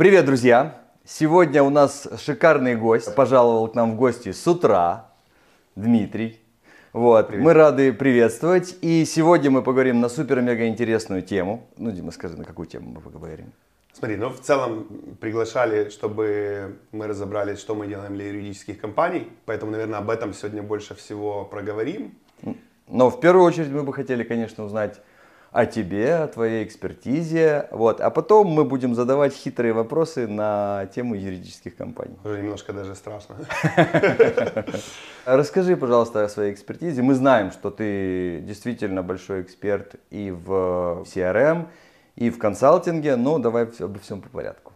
Привет, друзья! Сегодня у нас шикарный гость. Пожаловал к нам в гости с утра Дмитрий. Вот, Привет. мы рады приветствовать. И сегодня мы поговорим на супер-мега интересную тему. Ну, Дима, скажи, на какую тему мы поговорим? Смотри, ну в целом приглашали, чтобы мы разобрались, что мы делаем для юридических компаний, поэтому, наверное, об этом сегодня больше всего проговорим. Но в первую очередь мы бы хотели, конечно, узнать о тебе, о твоей экспертизе. Вот. А потом мы будем задавать хитрые вопросы на тему юридических компаний. Уже немножко даже страшно. Расскажи, пожалуйста, о своей экспертизе. Мы знаем, что ты действительно большой эксперт и в CRM, и в консалтинге, но давай обо всем по порядку.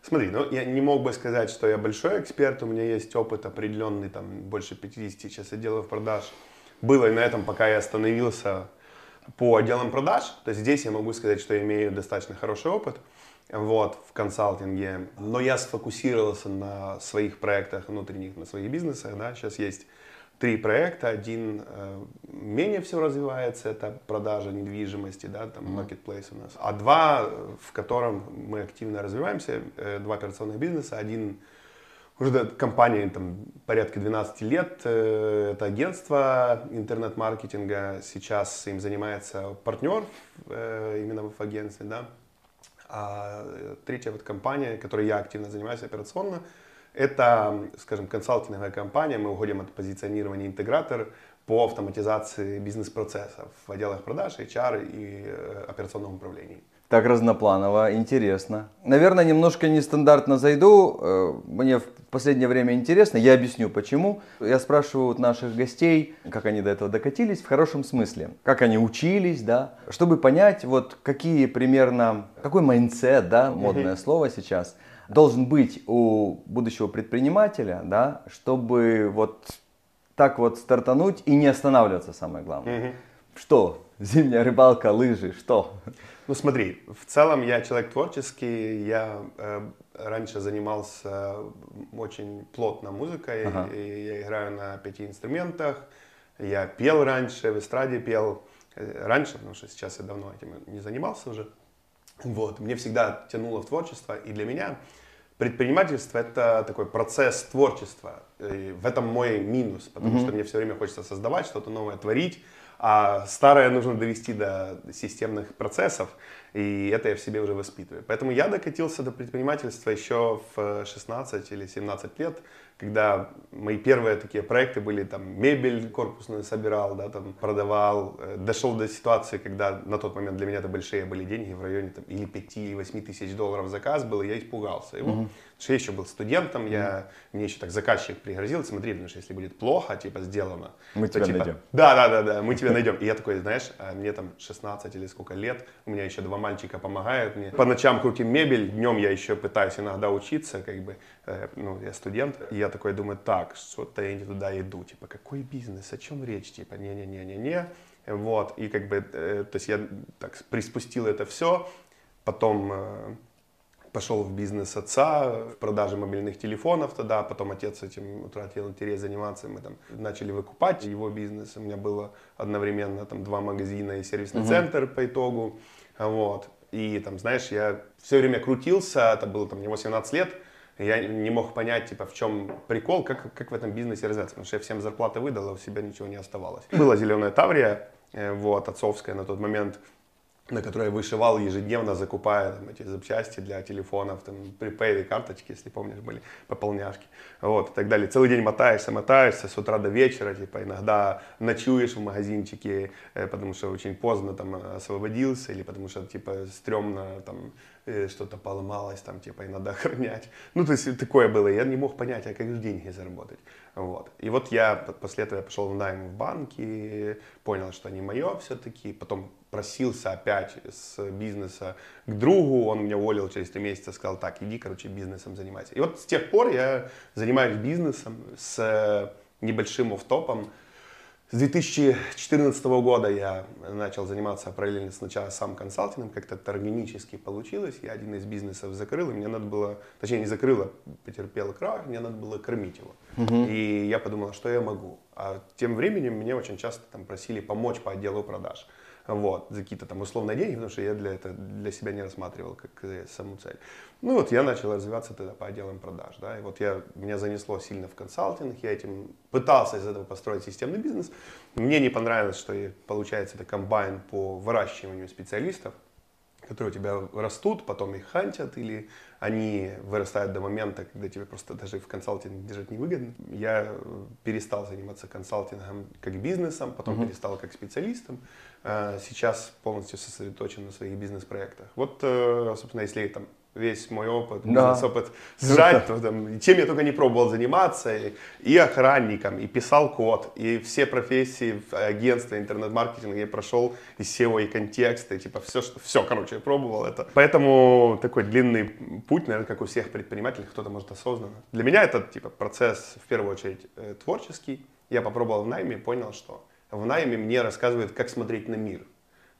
Смотри, ну я не мог бы сказать, что я большой эксперт, у меня есть опыт определенный, там больше 50 сейчас отделов продаж. Было и на этом, пока я остановился по отделам продаж. То есть здесь я могу сказать, что я имею достаточно хороший опыт вот, в консалтинге. Но я сфокусировался на своих проектах внутренних, на своих бизнесах. Да. Сейчас есть три проекта. Один э, менее всего развивается, это продажа недвижимости, да, там marketplace у нас. А два, э, в котором мы активно развиваемся, э, два операционных бизнеса. Один уже компания там, порядка 12 лет. э, Это агентство интернет-маркетинга. Сейчас им занимается партнер э, именно в агентстве. Да? А э, третья вот компания, которой я активно занимаюсь операционно, это, скажем, консалтинговая компания. Мы уходим от позиционирования интегратор по автоматизации бизнес-процессов в отделах продаж, HR и операционном управлении. Так разнопланово, интересно. Наверное, немножко нестандартно зайду. Э, Мне в последнее время интересно, я объясню почему. Я спрашиваю вот наших гостей, как они до этого докатились, в хорошем смысле. Как они учились, да, чтобы понять, вот какие примерно, какой mindset, да, модное слово сейчас, должен быть у будущего предпринимателя, да, чтобы вот так вот стартануть и не останавливаться, самое главное. Что? Зимняя рыбалка, лыжи, что? Ну смотри, в целом я человек творческий, я э, раньше занимался очень плотно музыкой, Ага. и я играю на пяти инструментах, я пел раньше, в эстраде пел, Э, раньше, потому что сейчас я давно этим не занимался уже. Вот, мне всегда тянуло в творчество, и для меня предпринимательство это такой процесс творчества. И в этом мой минус, потому что мне все время хочется создавать что-то новое, творить, а старое нужно довести до системных процессов, и это я в себе уже воспитываю. Поэтому я докатился до предпринимательства еще в 16 или 17 лет, когда мои первые такие проекты были, там, мебель корпусную собирал, да, там, продавал. Э, Дошел до ситуации, когда на тот момент для меня это большие были деньги, в районе там, или 5, или 8 тысяч долларов заказ был, и я испугался его. Потому что я еще был студентом, я, мне еще так заказчик пригрозил, смотри, потому что если будет плохо, типа, сделано, Мы то, тебя типа, найдем. Да, да, да, да, мы тебя найдем. И я такой, знаешь, а мне там 16 или сколько лет, у меня еще два мальчика помогают мне. По ночам крутим мебель, днем я еще пытаюсь иногда учиться, как бы, э, ну, я студент. И я такой думаю, так, что-то я не туда иду, типа, какой бизнес, о чем речь, типа, не-не-не-не-не. Вот, и как бы, э, то есть я так приспустил это все, потом э, пошел в бизнес отца, в продаже мобильных телефонов тогда, потом отец этим утратил интерес заниматься, мы там начали выкупать его бизнес, у меня было одновременно там два магазина и сервисный центр по итогу, вот, и там, знаешь, я все время крутился, это было там мне 18 лет, я не мог понять, типа, в чем прикол, как, как в этом бизнесе развиваться, потому что я всем зарплаты выдал, а у себя ничего не оставалось. Была зеленая Таврия, э, вот, отцовская на тот момент, на которой я вышивал ежедневно, закупая там, эти запчасти для телефонов, там, припейды, карточки, если помнишь, были, пополняшки, вот, и так далее. Целый день мотаешься, мотаешься с утра до вечера, типа, иногда ночуешь в магазинчике, э, потому что очень поздно там освободился, или потому что, типа, стрёмно там э, что-то поломалось, там, типа, и надо охранять. Ну, то есть, такое было, я не мог понять, а как же деньги заработать, вот. И вот я, после этого я пошел в найм в банки, понял, что не мое все-таки, потом просился опять с бизнеса к другу, он меня уволил через три месяца, сказал, так, иди, короче, бизнесом занимайся. И вот с тех пор я занимаюсь бизнесом с э, небольшим офтопом. С 2014 года я начал заниматься параллельно сначала сам консалтингом, как-то это органически получилось. Я один из бизнесов закрыл, и мне надо было, точнее не закрыл, а потерпел крах, мне надо было кормить его. И я подумал, что я могу. А тем временем мне очень часто там просили помочь по отделу продаж вот, за какие-то там условные деньги, потому что я для, это, для себя не рассматривал как э, саму цель. Ну вот я начал развиваться тогда по отделам продаж, да, и вот я, меня занесло сильно в консалтинг, я этим пытался из этого построить системный бизнес. Мне не понравилось, что получается это комбайн по выращиванию специалистов, которые у тебя растут, потом их хантят, или они вырастают до момента, когда тебе просто даже в консалтинге держать невыгодно. Я перестал заниматься консалтингом как бизнесом, потом uh-huh. перестал как специалистом. А сейчас полностью сосредоточен на своих бизнес-проектах. Вот, э, собственно, если там весь мой опыт, да. бизнес-опыт сжать, то там, чем я только не пробовал заниматься, и, и охранником, и писал код, и все профессии агентства, интернет-маркетинга я прошел, и SEO, и контекста, и типа все, что, все, короче, я пробовал это. Поэтому такой длинный путь, наверное, как у всех предпринимателей, кто-то может осознанно. Для меня это типа процесс, в первую очередь, э, творческий. Я попробовал в найме, понял, что в найме мне рассказывают, как смотреть на мир.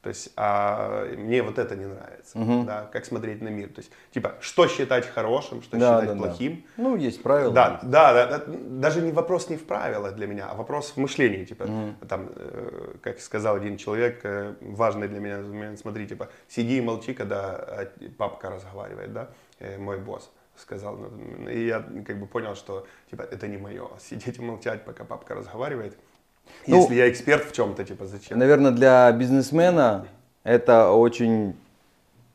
То есть а, мне вот это не нравится, угу. да, как смотреть на мир. То есть, типа, что считать хорошим, что да, считать да, плохим. Да. Ну, есть правила. Да, да, да, да, даже не вопрос не в правилах для меня, а вопрос в мышлении. Типа, угу. там, э, как сказал один человек, э, важный для меня момент, смотри, типа, сиди и молчи, когда папка разговаривает, да, э, мой босс сказал. И я как бы понял, что типа это не мое. Сидеть и молчать, пока папка разговаривает. Ну, Если я эксперт в чем-то, типа зачем? Наверное, для бизнесмена это очень,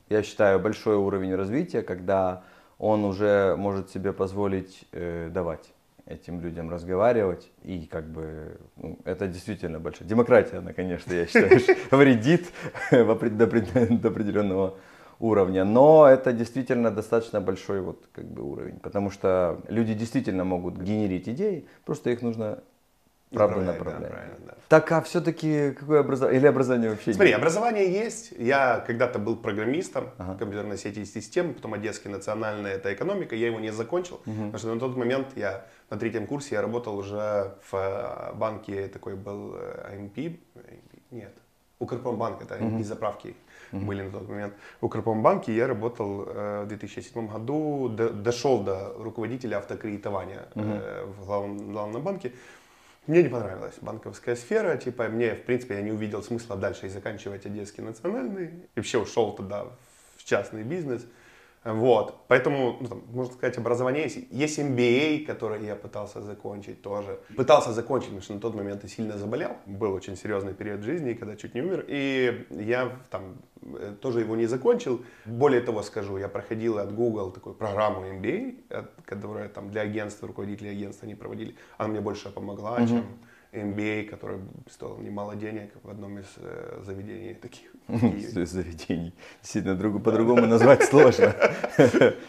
я считаю, большой уровень развития, когда он уже может себе позволить э, давать этим людям разговаривать. И как бы ну, это действительно большая демократия, она, конечно, я считаю, вредит до определенного уровня, но это действительно достаточно большой вот как бы уровень, потому что люди действительно могут генерить идеи, просто их нужно правда направляет. Да, правильно, да. Так, а все-таки какое образование? Или образование вообще Смотри, нет? образование есть. Я когда-то был программистом ага. компьютерной сети и систем, потом Одесский национальный, это экономика. Я его не закончил, угу. потому что на тот момент я на третьем курсе я работал уже в э, банке, такой был э, нет, Укрпромбанк, это AMP угу. заправки mm-hmm. были на тот момент. В Укрпромбанке я работал э, в 2007 году, до, дошел до руководителя автокредитования mm-hmm. э, в главном, главном банке. Мне не понравилась банковская сфера, типа мне, в принципе, я не увидел смысла дальше и заканчивать Одесский национальный, и вообще ушел туда в частный бизнес. Вот, поэтому, ну, там, можно сказать, образование есть. Есть MBA, который я пытался закончить тоже. Пытался закончить, потому что на тот момент я сильно заболел. Был очень серьезный период жизни, когда чуть не умер. И я там э, тоже его не закончил. Более того скажу, я проходил от Google такую программу MBA, которая там для агентства, руководителей агентства не проводили. Она мне больше помогла, mm-hmm. чем MBA, который стоил немало денег в одном из э, заведений таких. Заведений. Действительно, другу, по-другому назвать сложно.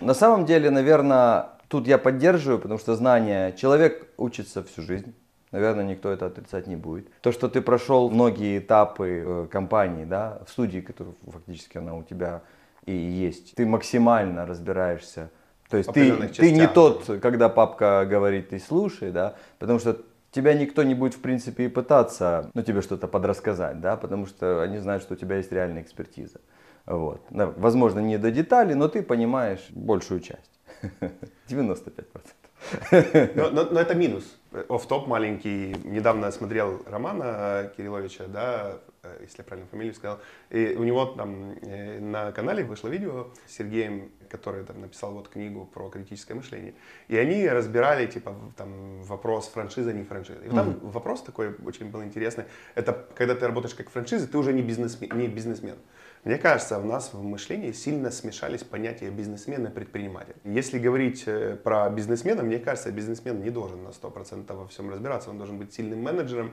На самом деле, наверное, тут я поддерживаю, потому что знания, человек учится всю жизнь. Наверное, никто это отрицать не будет. То, что ты прошел многие этапы э, компании, да, в студии, которая фактически она у тебя и есть, ты максимально разбираешься. То есть ты, ты не тот, когда папка говорит, ты слушай, да, потому что тебя никто не будет, в принципе, и пытаться, ну, тебе что-то подрассказать, да, потому что они знают, что у тебя есть реальная экспертиза. Вот. Возможно, не до деталей, но ты понимаешь большую часть. 95%. Но, но, но это минус. Оф-топ маленький. Недавно смотрел Романа Кирилловича, да, если я правильно фамилию сказал. И у него там э, на канале вышло видео с Сергеем, который там написал вот книгу про критическое мышление. И они разбирали, типа, там, вопрос франшиза, не франшиза. И там mm-hmm. вопрос такой очень был интересный. Это когда ты работаешь как франшиза, ты уже не бизнесмен. Не бизнесмен. Мне кажется, у нас в мышлении сильно смешались понятия бизнесмена и предпринимателя. Если говорить э, про бизнесмена, мне кажется, бизнесмен не должен на 100% во всем разбираться. Он должен быть сильным менеджером,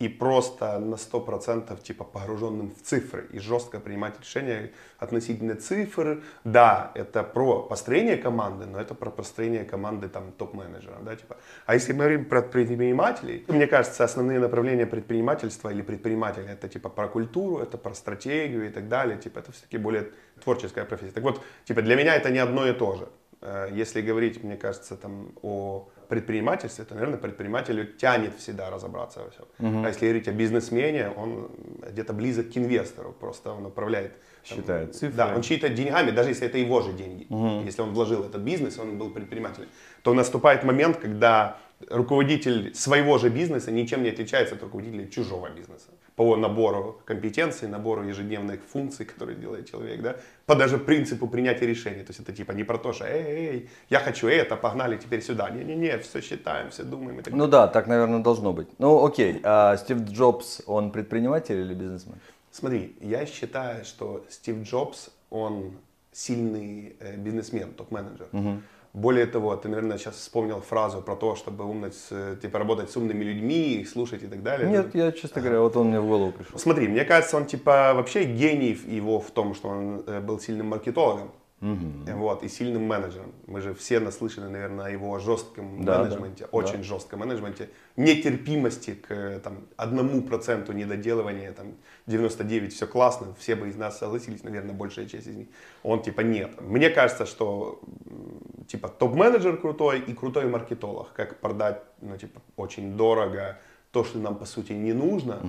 и просто на 100% типа погруженным в цифры и жестко принимать решения относительно цифр. Да, это про построение команды, но это про построение команды там топ-менеджера. Да, типа. А если мы говорим про предпринимателей, мне кажется, основные направления предпринимательства или предпринимателя это типа про культуру, это про стратегию и так далее. Типа это все-таки более творческая профессия. Так вот, типа для меня это не одно и то же. Э, если говорить, мне кажется, там о предпринимательстве, то, наверное, предпринимателю тянет всегда разобраться во всем. Угу. А если говорить о бизнесмене, он где-то близок к инвестору, просто он управляет. Считает цифры. Да, он считает деньгами, даже если это его же деньги. Угу. Если он вложил этот бизнес, он был предпринимателем, то наступает момент, когда руководитель своего же бизнеса ничем не отличается от руководителя чужого бизнеса. По набору компетенций, набору ежедневных функций, которые делает человек, да, по даже принципу принятия решений. То есть это типа не про то, что эй, эй, я хочу это, погнали теперь сюда. Не-не-не, все считаем, все думаем и так Ну да, так, наверное, должно быть. Ну окей, а Стив Джобс, он предприниматель или бизнесмен? Смотри, я считаю, что Стив Джобс, он сильный э, бизнесмен, топ-менеджер. Угу. Более того, ты, наверное, сейчас вспомнил фразу про то, чтобы умно, типа, работать с умными людьми, их слушать и так далее. Нет, я, честно говоря, вот он мне в голову пришел. Смотри, мне кажется, он, типа, вообще гений его в том, что он э, был сильным маркетологом. Угу. Вот, и сильным менеджером. Мы же все наслышаны, наверное, о его жестком Да, менеджменте, да, очень да. жестком менеджменте, нетерпимости к э, там, одному проценту недоделывания, там, 99 все классно, все бы из нас согласились, наверное, большая часть из них. Он типа нет. Мне кажется, что типа топ-менеджер крутой и крутой маркетолог, как продать, ну, типа, очень дорого, то, что нам по сути не нужно,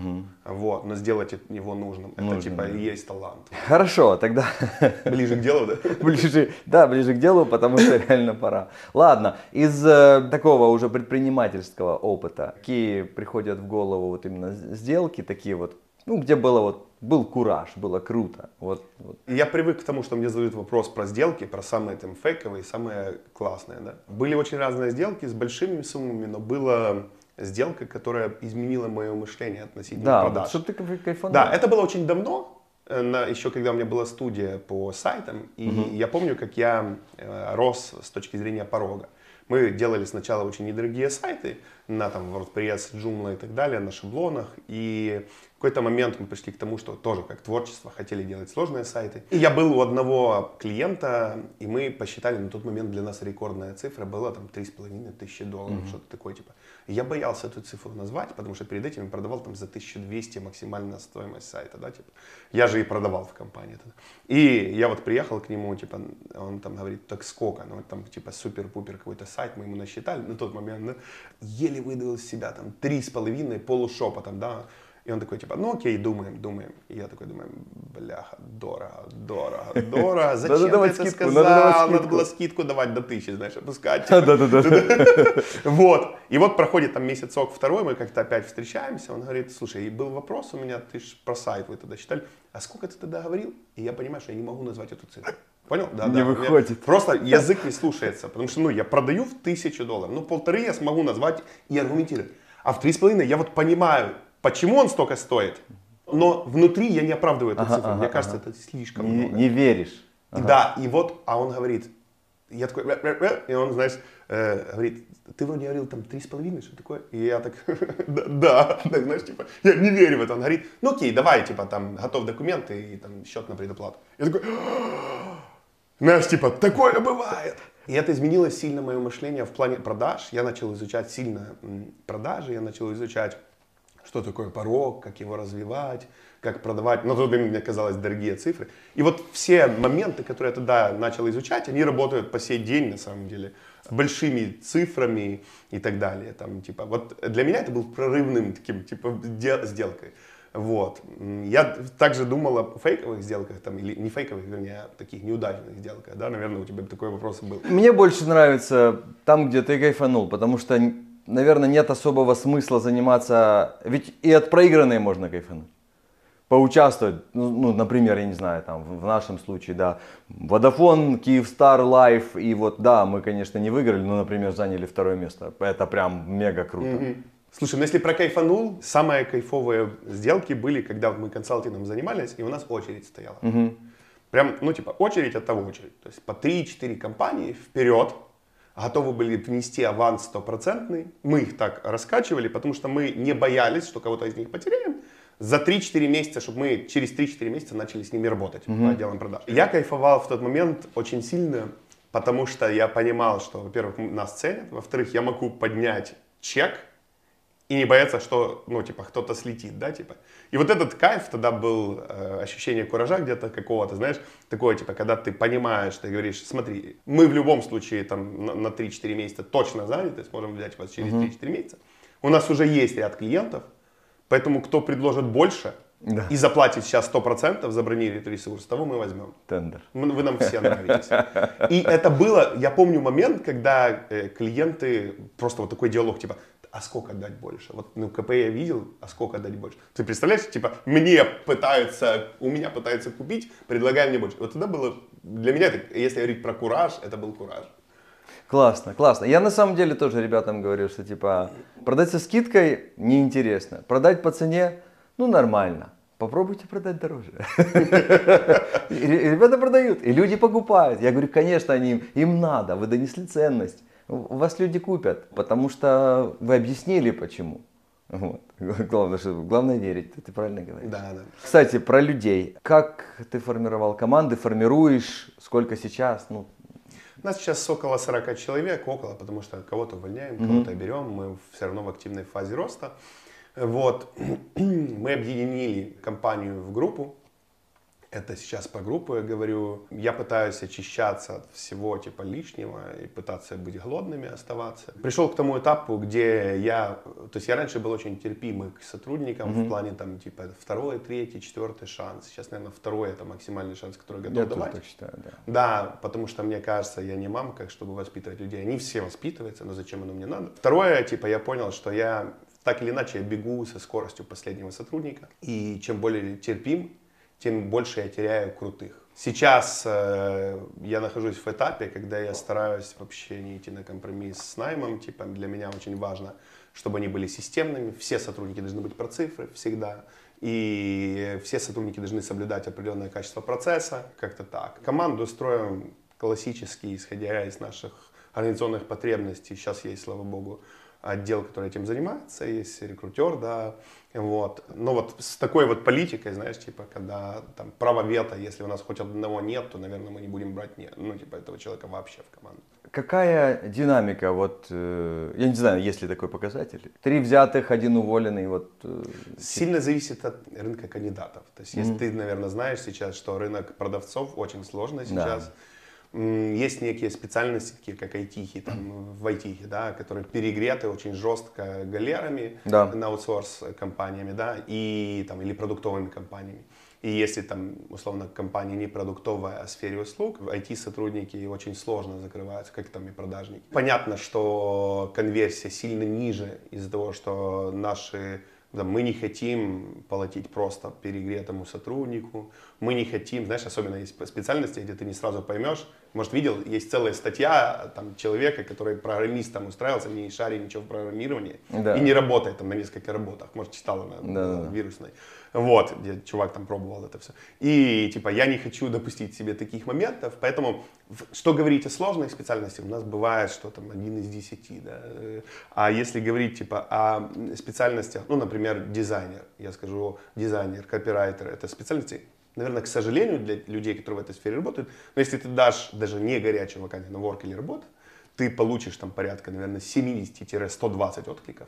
вот, но сделать его нужным, это Нужным, типа да. и есть талант. Хорошо, тогда Ближе к делу, да? ближе, да, ближе к делу, потому что реально пора. Ладно, из э, такого уже предпринимательского опыта, какие приходят в голову вот именно сделки такие вот, ну где было вот был кураж, было круто, вот, вот. Я привык к тому, что мне задают вопрос про сделки, про самые там фейковые, самые классные. Да? Были очень разные сделки с большими суммами, но была сделка, которая изменила мое мышление относительно Да, продаж. чтобы ты кайф- кайфанул. Да, это было очень давно, э, на, еще когда у меня была студия по сайтам, и я помню, как я э, рос с точки зрения порога. Мы делали сначала очень недорогие сайты на там WordPress, Joomla и так далее, на шаблонах, и в какой-то момент мы пришли к тому, что тоже как творчество хотели делать сложные сайты. И я был у одного клиента, и мы посчитали, на тот момент для нас рекордная цифра была там 3,5 тысячи долларов, что-то такое типа. Я боялся эту цифру назвать, потому что перед этим я продавал там за 1200 максимальная стоимость сайта, да, типа. Я же и продавал в компании тогда. И я вот приехал к нему, типа, он там говорит, так сколько? Ну, там, типа, супер-пупер какой-то сайт, мы ему насчитали на тот момент, да, еле выдавил из себя, там, три с половиной полушепотом, да, и он такой, типа, ну окей, думаем, думаем. И я такой думаю, бляха, дорого, дорого, дорого. Зачем ты это скидку, сказал? надо давать Надо было скидку давать до тысячи, знаешь, опускать. Да-да-да. Вот. И вот проходит там месяцок второй, мы как-то опять встречаемся. Он говорит, слушай, был вопрос у меня, ты ж про сайт вы тогда считали, а сколько ты тогда говорил? И я понимаю, что я не могу назвать эту цифру. Понял? Да, Не да. Выходит. Просто язык не слушается, потому что, ну, я продаю в тысячу долларов, ну, полторы я смогу назвать и аргументировать. А в три с половиной я вот понимаю, почему он столько стоит, но внутри я не оправдываю эту Ага, цифру. ага, Мне кажется, ага. это слишком Не, много. не веришь. И Да, и вот, а он говорит, я такой, и он, знаешь, э, говорит, ты вроде говорил там три с половиной, что такое? И я так, да, да, так, знаешь, типа, я не верю в это. Он говорит, ну окей, давай, типа, там, готов документы и там счет на предоплату. Я такой, знаешь, типа, такое бывает. И это изменило сильно мое мышление в плане продаж. Я начал изучать сильно продажи, я начал изучать, что такое порог, как его развивать, как продавать. Тот момент мне казалось дорогие цифры. И вот все моменты, которые я тогда начал изучать, они работают по сей день на самом деле большими цифрами и так далее. Там, типа, вот для меня это был прорывным таким типа де- сделкой. Вот. Я также думал о фейковых сделках, там, или не фейковых, вернее, а таких неудачных сделках, да, наверное, у тебя такой вопрос был. Мне больше нравится там, где ты кайфанул, потому что, наверное, нет особого смысла заниматься, ведь и от проигранной можно кайфануть. Поучаствовать, ну, ну, например, я не знаю, там, в нашем случае, да, Vodafone, Kyivstar, Life, и вот, да, мы, конечно, не выиграли, но, например, заняли второе место. Это прям мега круто. Мгм. Слушай, ну если про кайфанул, самые кайфовые сделки были, когда мы консалтингом занимались, и у нас очередь стояла. Мгм. Прям, ну типа, очередь от того очередь. То есть по 3-4 компании вперед готовы были внести аванс стопроцентный. Мы их так раскачивали, потому что мы не боялись, что кого-то из них потеряем. За 3-4 месяца, чтобы мы через 3-4 месяца начали с ними работать по отделам продаж. Я кайфовал в тот момент очень сильно, потому что я понимал, что, во-первых, нас ценят, во-вторых, я могу поднять чек, и не бояться, что, ну, типа, кто-то слетит, да, типа. И вот этот кайф тогда был, э, ощущение куража где-то какого-то, знаешь, такое, типа, когда ты понимаешь, ты говоришь, смотри, мы в любом случае там на, на 3-4 месяца точно заняты, сможем взять вас через 3-4 месяца. У нас уже есть ряд клиентов, поэтому кто предложит больше, Да. и заплатит сейчас 100% забронирует ресурс, того мы возьмем. Тендер. Вы нам все нравитесь. И это было, я помню момент, когда э, клиенты, просто вот такой диалог, типа, а сколько дать больше? Вот ну, КП я видел, а сколько дать больше? Ты представляешь, типа, мне пытаются, у меня пытаются купить, предлагай мне больше. Вот тогда было, для меня, это, если говорить про кураж, это был кураж. Классно, классно. Я на самом деле тоже ребятам говорю, что типа продать со скидкой неинтересно. Продать по цене, ну нормально. Попробуйте продать дороже. Ребята продают, и люди покупают. Я говорю, конечно, они, им надо, вы донесли ценность. У вас люди купят, потому что вы объяснили почему. Вот. Главное, что, главное верить, ты, правильно говоришь. Да, да. Кстати, про людей. Как ты формировал команды, формируешь, сколько сейчас? Ну, У нас сейчас около 40 человек, около, потому что кого-то увольняем, кого-то берем, мы все равно в активной фазе роста. Вот, мы объединили компанию в группу, это сейчас по группу я говорю, я пытаюсь очищаться от всего типа лишнего и пытаться быть голодными, оставаться. Пришел к тому этапу, где я, то есть я раньше был очень терпимый к сотрудникам в плане там типа второй, третий, четвертый шанс. Сейчас, наверное, второй это максимальный шанс, который я готов я давать. так считаю, да. Да, потому что мне кажется, я не мамка, чтобы воспитывать людей. Они все воспитываются, но зачем оно мне надо? Второе, типа, я понял, что я так или иначе я бегу со скоростью последнего сотрудника. И чем более терпим, тем больше я теряю крутых. Сейчас э, я нахожусь в этапе, когда я стараюсь вообще не идти на компромисс с наймом. Типа, для меня очень важно, чтобы они были системными. Все сотрудники должны быть про цифры всегда. И все сотрудники должны соблюдать определенное качество процесса, как-то так. Команду строим классически, исходя из наших организационных потребностей. Сейчас есть, слава богу, отдел, который этим занимается, есть рекрутер, да, вот. Но вот с такой вот политикой, знаешь, типа, когда там право вето, если у нас хоть одного нет, то, наверное, мы не будем брать, не, ну, типа, этого человека вообще в команду. Какая динамика, вот, э, я не знаю, есть ли такой показатель? Три взятых, один уволенный, вот. э, Сильно зависит от рынка кандидатов. То есть, если ты, наверное, знаешь сейчас, что рынок продавцов очень сложный сейчас. М, Есть некие специальности, такие как айтихи, там, в айтихе, да, которые перегреты очень жестко галерами, Да. на аутсорс компаниями, да, и там, или продуктовыми компаниями. И если там, условно, компания не продуктовая, а в сфере услуг, IT-сотрудники очень сложно закрываются, как там и продажники. Понятно, что конверсия сильно ниже из-за того, что наши мы не хотим платить просто перегретому сотруднику, мы не хотим, знаешь, особенно есть специальности, где ты не сразу поймешь. Может, видел, есть целая статья там, человека, который программистом устраивался, не шарит ничего в программировании, Да. и не работает там на нескольких работах. Может, читала на, Да, на да, да. вирусной. Вот, где чувак там пробовал это все. И, типа, я не хочу допустить себе таких моментов, поэтому, что говорить о сложных специальностях, у нас бывает, что там один из десяти, да. А если говорить, типа, о специальностях, ну, например, дизайнер, я скажу, дизайнер, копирайтер, это специальности, наверное, к сожалению, для людей, которые в этой сфере работают, но если ты дашь даже не горячую вакансию на work или работу, ты получишь там порядка, наверное, 70-120 откликов.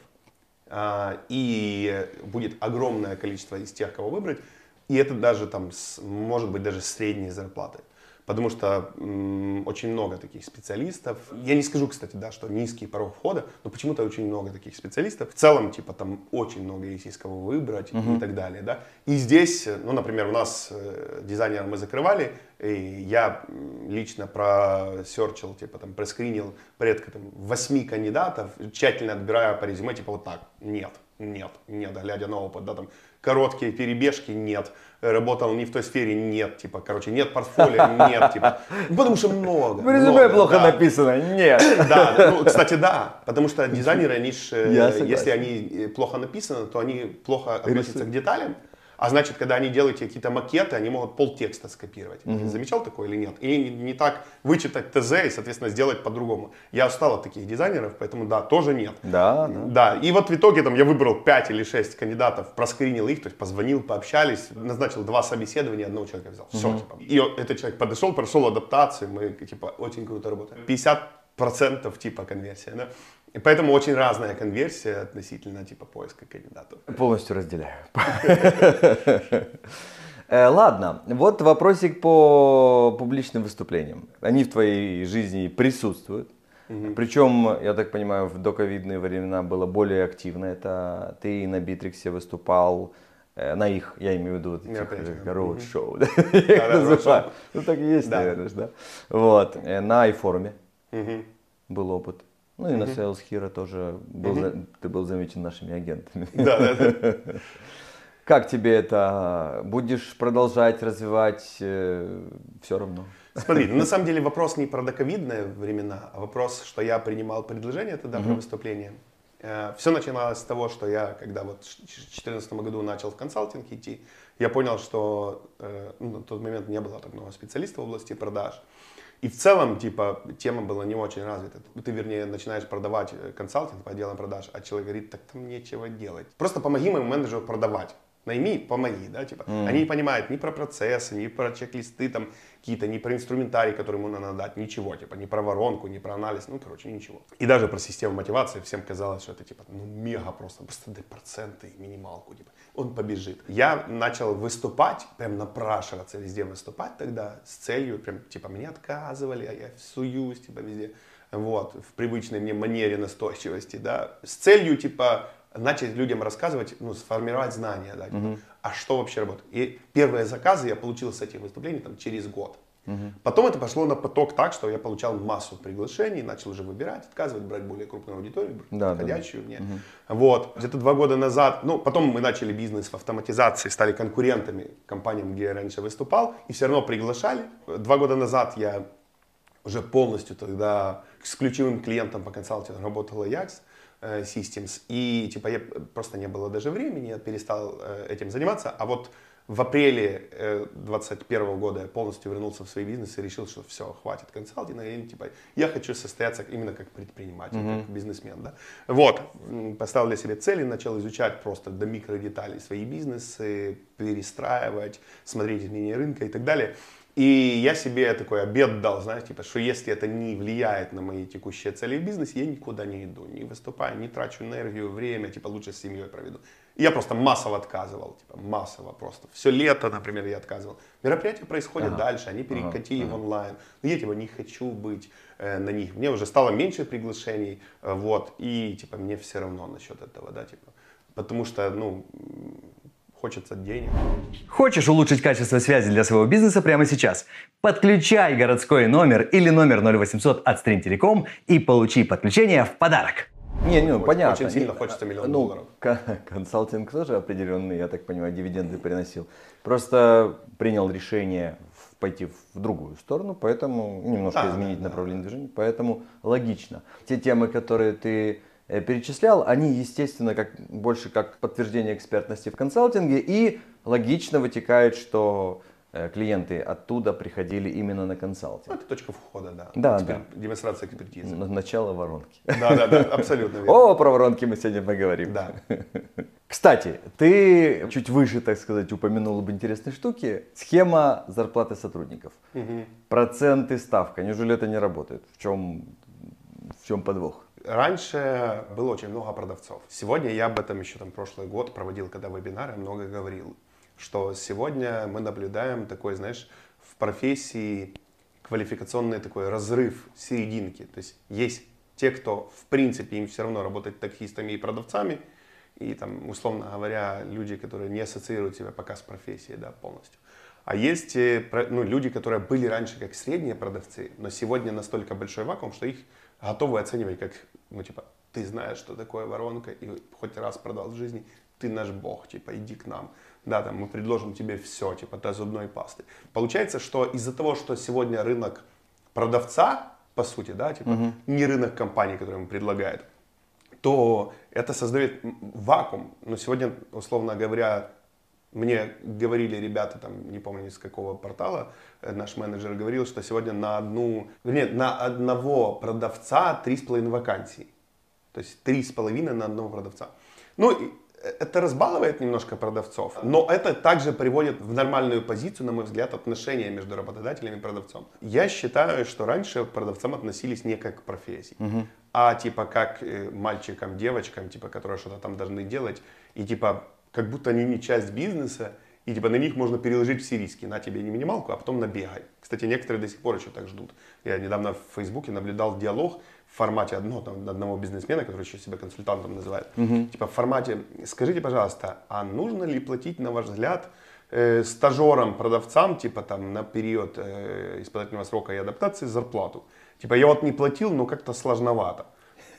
А, и будет огромное количество из тех, кого выбрать, и это даже там, с- может быть, даже средние зарплаты. Потому что м, очень много таких специалистов. Я не скажу, кстати, да, что низкий порог входа, но почему-то очень много таких специалистов. В целом, типа, там очень много есть из кого выбрать и так далее, да. И здесь, ну, например, у нас э, дизайнера мы закрывали, и я лично просерчил, типа, там, проскринил порядка там, 8 кандидатов, тщательно отбирая по резюме, типа, вот так, нет, нет, нет, глядя на опыт, да, там, короткие перебежки, нет, работал не в той сфере, нет, типа, короче, нет портфолио, нет, типа, ну, потому что много. В резюме много, плохо да. написано, нет. Да, ну, кстати, да, потому что дизайнеры, они ж, э, если они э, плохо написаны, то они плохо относятся к деталям, а значит, когда они делают какие-то макеты, они могут полтекста скопировать. Замечал такое или нет? И не, не так вычитать ТЗ и, соответственно, сделать по-другому. Я устал от таких дизайнеров, поэтому да, тоже нет. Да, да. Да, и вот в итоге там я выбрал 5 или 6 кандидатов, проскринил их, то есть позвонил, пообщались, назначил два собеседования, одного человека взял. Все, типа. И этот человек подошел, прошел адаптацию, мы, типа, очень круто работаем. 50% типа конверсия, да. И поэтому очень разная конверсия относительно типа поиска кандидатов. Полностью разделяю. Э, Ладно, вот вопросик по публичным выступлениям. Они в твоей жизни присутствуют. Причем, я так понимаю, в доковидные времена было более активно. Это ты на Битриксе выступал, Э, на их, я имею в виду вот этих роуд-шоу, Да, я их да, называю. роуд-шоу. Ну так и есть, наверное, да. Вот, э, на iForum был опыт. Ну и на Sales Hero тоже был, за- ты был замечен нашими агентами. Да, да, да. Как тебе это? Будешь продолжать развивать? все равно. Смотри, ну, на самом деле вопрос не про доковидные времена, а вопрос, что я принимал предложение тогда про выступление. Все начиналось с того, что я, когда вот в 2014 году начал в консалтинг идти, я понял, что э, ну, на тот момент не было так много специалистов в области продаж. И в целом, типа, тема была не очень развита. Ты, вернее, начинаешь продавать э, консалтинг по отделам продаж, а человек говорит, так там нечего делать. Просто помоги моему менеджеру продавать. Найми, помоги, да, типа. Они не понимают ни про процессы, ни про чек-листы там какие-то, ни про инструментарий, который ему надо дать, ничего, типа, ни про воронку, ни про анализ, ну, короче, ничего. И даже про систему мотивации всем казалось, что это, типа, ну, мега просто, просто дай проценты и минималку, типа, он побежит. Я начал выступать, прям напрашиваться везде выступать тогда с целью, прям, типа, мне отказывали, а я суюсь, типа, везде, вот, в привычной мне манере настойчивости, да, с целью, типа, начать людям рассказывать, ну, сформировать знания, да, типа, а что вообще работает. И первые заказы я получил с этих выступлений там через год. Потом это пошло на поток так, что я получал массу приглашений, начал уже выбирать, отказывать, брать более крупную аудиторию, Да, да, подходящую мне. Вот, где-то два года назад, ну, потом мы начали бизнес в автоматизации, стали конкурентами компаниям, где я раньше выступал, и все равно приглашали. Два года назад я уже полностью тогда с ключевым клиентом по консалтингу работал Ajax э, Systems, и типа я просто не было даже времени, я перестал э, этим заниматься, а вот в апреле 2021 года я полностью вернулся в свой бизнес и решил, что все, хватит консалтинга, и, типа, я хочу состояться именно как предприниматель, как бизнесмен. Да? Вот, поставил для себя цели, начал изучать просто до микродеталей свои бизнесы, перестраивать, смотреть изменения рынка и так далее. И я себе такой обед дал, знаешь, типа, что если это не влияет на мои текущие цели в бизнесе, я никуда не иду, не выступаю, не трачу энергию, время, типа, лучше с семьей проведу. И я просто массово отказывал, типа, массово просто. Все лето, например, я отказывал. Мероприятия происходят дальше, они перекатили в онлайн. Но я, типа, не хочу быть э, на них. Мне уже стало меньше приглашений, э, вот, и, типа, мне все равно насчет этого, да, типа. Потому что, ну, хочется денег. Хочешь улучшить качество связи для своего бизнеса прямо сейчас? Подключай городской номер или номер 0800 от Стримтелеком и получи подключение в подарок. Не, ну Очень- понятно. очень сильно И, хочется миллион ну, долларов. кон- Консалтинг тоже определенный, я так понимаю, дивиденды приносил. Просто принял решение пойти в другую сторону, поэтому немножко Да, изменить да, да. направление движения, поэтому логично. Те темы, которые ты перечислял, они, естественно, как, больше как подтверждение экспертности в консалтинге, и логично вытекает, что э, клиенты оттуда приходили именно на Ну, консалтинг. это точка входа, да. Да, Экспер- да. Демонстрация экспертизы. На- Начало воронки. Да, да, да, абсолютно верно. О, про воронки мы сегодня поговорим. Да. Кстати, ты чуть выше, так сказать, упомянул об интересной штуке. Схема зарплаты сотрудников. Проценты, ставка. Неужели это не работает? В чем, в чем подвох? Раньше было очень много продавцов. Сегодня я об этом еще там прошлый год проводил, когда вебинары, много говорил, что сегодня мы наблюдаем такой, знаешь, в профессии квалификационный такой разрыв серединки. То есть есть те, кто в принципе им все равно работать таксистами и продавцами, и там, условно говоря, люди, которые не ассоциируют себя пока с профессией, да, полностью. А есть э, ну, люди, которые были раньше как средние продавцы, но сегодня настолько большой вакуум, что их готовы оценивать как, ну, типа, ты знаешь, что такое воронка, и хоть раз продал в жизни, ты наш бог, типа, иди к нам. Да, там, мы предложим тебе все, типа, до зубной пасты. Получается, что из-за того, что сегодня рынок продавца, по сути, да, типа, не рынок компании, который ему предлагает, то это создает вакуум. Но сегодня, условно говоря, мне говорили ребята, там, не помню из какого портала, э, наш менеджер говорил, что сегодня на одну, нет, на одного продавца три с половиной вакансий. То есть три с половиной на одного продавца. Ну, и это разбалывает немножко продавцов, но это также приводит в нормальную позицию, на мой взгляд, отношения между работодателем и продавцом. Я считаю, что раньше к продавцам относились не как к профессии, а типа как э, мальчикам, девочкам, типа, которые что-то там должны делать, и типа как будто они не часть бизнеса, и типа на них можно переложить все риски. На тебе не минималку, а потом набегай. Кстати, некоторые до сих пор еще так ждут. Я недавно в Фейсбуке наблюдал диалог в формате одно, там, одного бизнесмена, который еще себя консультантом называет. Типа в формате, скажите, пожалуйста, а нужно ли платить, на ваш взгляд, э, стажерам, продавцам, типа там на период э, испытательного срока и адаптации зарплату? Типа я вот не платил, но как-то сложновато.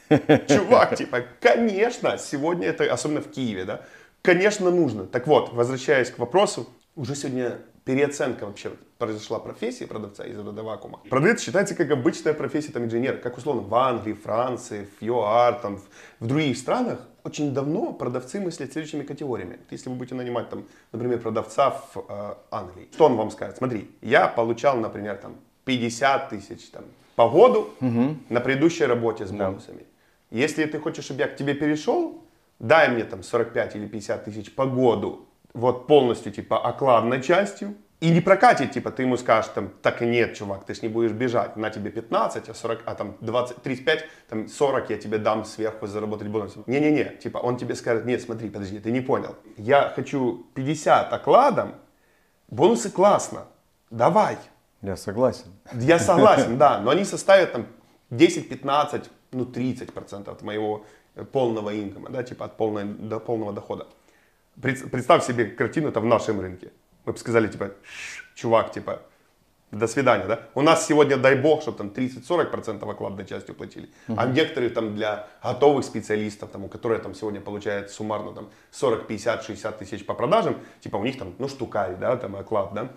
Чувак, типа, конечно, сегодня это, особенно в Киеве, да, конечно, нужно. Так вот, возвращаясь к вопросу, уже сегодня переоценка вообще произошла профессии продавца из рода вакуума. Продавец считается как обычная профессия там, инженер, как условно в Англии, Франции, в ЮАР, там, в, в других странах. Очень давно продавцы мыслят следующими категориями. Если вы будете нанимать, там, например, продавца в э, Англии, что он вам скажет? Смотри, я получал, например, там, 50 тысяч там, по году угу. на предыдущей работе с бонусами. Да. Если ты хочешь, чтобы я к тебе перешел, дай мне там 45 или 50 тысяч по году вот полностью, типа, окладной частью, и не прокатит, типа, ты ему скажешь, там, так и нет, чувак, ты ж не будешь бежать, на тебе 15, а 40, а там 20, 35, там 40 я тебе дам сверху заработать бонусом. Не-не-не, типа, он тебе скажет, нет, смотри, подожди, ты не понял. Я хочу 50 окладом, бонусы классно, давай. Я согласен. Я согласен, да, но они составят там 10, 15, ну 30 процентов от моего полного инкома, да, типа от полной, до полного дохода. Представь себе картину это в нашем рынке. Мы бы сказали, типа, чувак, типа, до свидания, да? У нас сегодня, дай бог, чтобы там 30-40% окладной частью платили. Uh-huh. А некоторые там для готовых специалистов, там, у которых там сегодня получают суммарно там 40, 50, 60 тысяч по продажам, типа у них там, ну, штукарь, да, там оклад, да?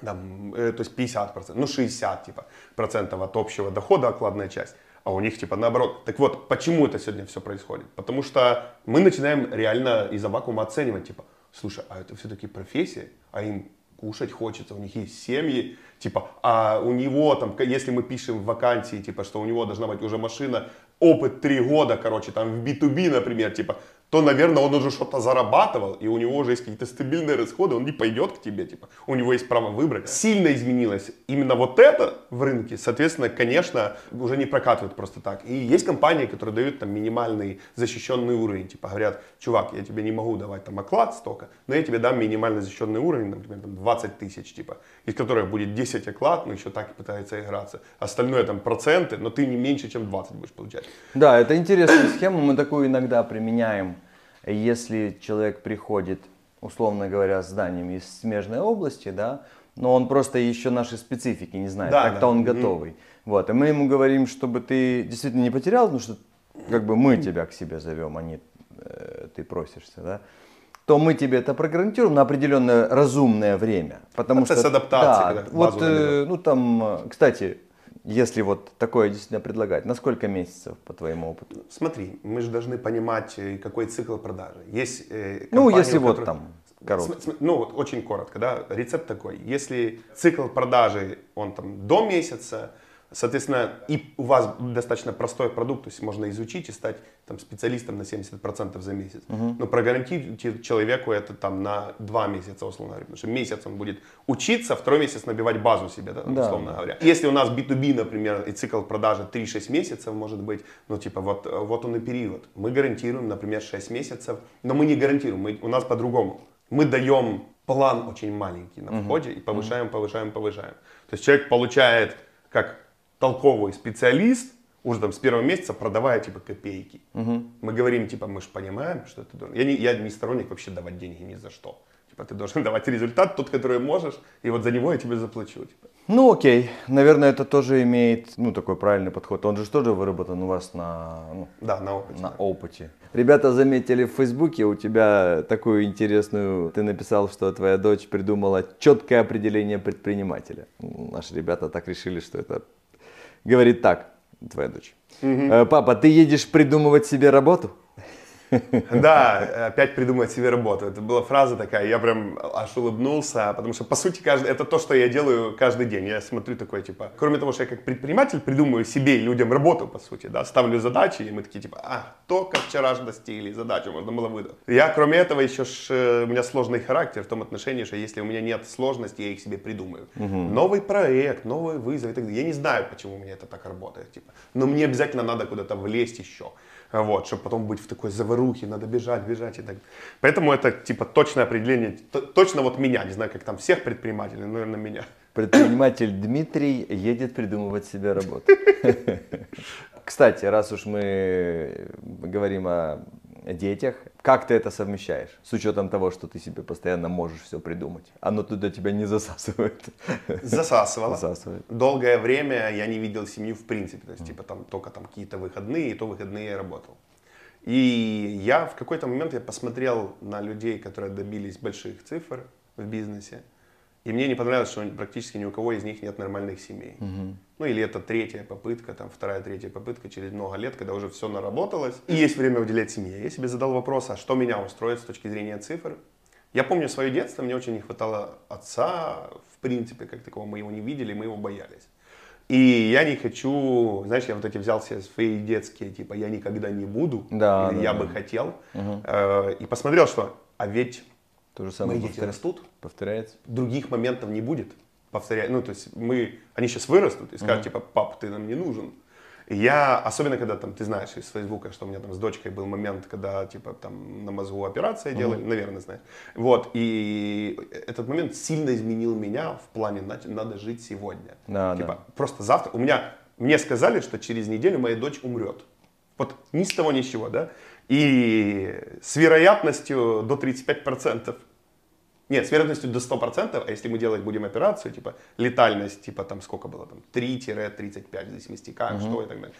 Там, э, то есть 50%, ну 60 типа, процентов от общего дохода окладная часть а у них типа наоборот. Так вот, почему это сегодня все происходит? Потому что мы начинаем реально из-за вакуума оценивать, типа, слушай, а это все-таки профессия, а им кушать хочется, у них есть семьи, типа, а у него там, если мы пишем в вакансии, типа, что у него должна быть уже машина, опыт 3 года, короче, там в B2B, например, типа, то, наверное, он уже что-то зарабатывал, и у него уже есть какие-то стабильные расходы, он не пойдет к тебе, типа, у него есть право выбрать. Сильно изменилось именно вот это в рынке, соответственно, конечно, уже не прокатывают просто так. И есть компании, которые дают там минимальный защищенный уровень, типа, говорят, чувак, я тебе не могу давать там оклад столько, но я тебе дам минимально защищенный уровень, например, там 20 тысяч, типа, из которых будет 10 оклад, но еще так и пытается играться. Остальное там проценты, но ты не меньше, чем 20 будешь получать. Да, это интересная схема, мы такую иногда применяем если человек приходит, условно говоря, с знанием из смежной области, да, но он просто еще нашей специфики не знает, да, как-то да. он готовый. Mm. Вот, и мы ему говорим, чтобы ты действительно не потерял, потому что как бы мы тебя к себе зовем, а не э, ты просишься, да, то мы тебе это прогарантируем на определенное разумное время. Потому Процесс что, адаптации. Да, вот, э, ну там, э, кстати, если вот такое действительно предлагать, на сколько месяцев по твоему опыту? Смотри, мы же должны понимать, э, какой цикл продажи. Есть э, Ну, если вот которых... там коротко. Ну, вот очень коротко, да, рецепт такой. Если цикл продажи, он там до месяца, Соответственно, и у вас достаточно простой продукт, то есть можно изучить и стать там, специалистом на 70% за месяц. Uh-huh. Но прогарантируйте человеку это там на 2 месяца, условно говоря. Потому что месяц он будет учиться, второй месяц набивать базу себе, да, да. условно говоря. Если у нас B2B, например, и цикл продажи 3-6 месяцев может быть, ну типа вот, вот он и период. Мы гарантируем, например, 6 месяцев, но мы не гарантируем, мы, у нас по-другому. Мы даем план очень маленький на входе uh-huh. и повышаем, повышаем, повышаем. То есть человек получает как толковый специалист, уже там с первого месяца продавая типа копейки. Угу. Мы говорим, типа, мы же понимаем, что ты должен. Я не, я не сторонник вообще давать деньги ни за что. Типа, ты должен давать результат, тот, который можешь, и вот за него я тебе заплачу. Типа. Ну окей, наверное, это тоже имеет, ну, такой правильный подход. Он же тоже выработан у вас на, ну, да, на опыте. На опыте. Ребята заметили в Фейсбуке у тебя такую интересную, ты написал, что твоя дочь придумала четкое определение предпринимателя. Наши ребята так решили, что это говорит так, твоя дочь. Угу. Папа, ты едешь придумывать себе работу? Да, опять придумать себе работу. Это была фраза такая, я прям аж улыбнулся, потому что, по сути, каждый, это то, что я делаю каждый день. Я смотрю такой, типа, кроме того, что я как предприниматель придумываю себе и людям работу, по сути, да, ставлю задачи, и мы такие, типа, а, только вчера же достигли задачу, можно было выдать. Я, кроме этого, еще ж, э, у меня сложный характер в том отношении, что если у меня нет сложности, я их себе придумаю. Угу. Новый проект, новый вызов и так далее. Я не знаю, почему у меня это так работает, типа, но мне обязательно надо куда-то влезть еще вот, чтобы потом быть в такой заварухе, надо бежать, бежать и так. Поэтому это типа точное определение, точно вот меня, не знаю, как там всех предпринимателей, наверное, меня. Предприниматель Дмитрий едет придумывать себе работу. Кстати, раз уж мы говорим о детях, как ты это совмещаешь? С учетом того, что ты себе постоянно можешь все придумать. Оно туда тебя не засасывает. Засасывало. Засасывает. Долгое время я не видел семью в принципе. То есть, типа, там только там какие-то выходные, и то выходные я работал. И я в какой-то момент я посмотрел на людей, которые добились больших цифр в бизнесе. И мне не понравилось, что практически ни у кого из них нет нормальных семей. Мгм. Ну или это третья попытка, там вторая, третья попытка через много лет, когда уже все наработалось. И есть время уделять семье. Я себе задал вопрос, а что меня устроит с точки зрения цифр? Я помню свое детство, мне очень не хватало отца, в принципе, как такого, мы его не видели, мы его боялись. И я не хочу, знаешь, я вот эти взял себе свои детские, типа, я никогда не буду, Да, или да, я да. бы хотел, Мгм. Э, и посмотрел, что, а ведь То же самое мои дети растут, повторяется. других моментов не будет. Повторяю, ну, то есть мы, они сейчас вырастут и скажут, типа, пап, ты нам не нужен. И я, особенно когда там, ты знаешь из Фейсбука, что у меня там с дочкой был момент, когда, типа, там на мозгу операция делали, наверное, знаешь. Вот, и этот момент сильно изменил меня в плане, надо жить сегодня. Да, типа, да. просто завтра, у меня, мне сказали, что через неделю моя дочь умрет. Вот ни с того ни с чего, да? И с вероятностью до 35%. Нет, с вероятностью до 100%, а если мы делать будем операцию, типа летальность, типа там сколько было, там 3-35, в зависимости как, что и так далее.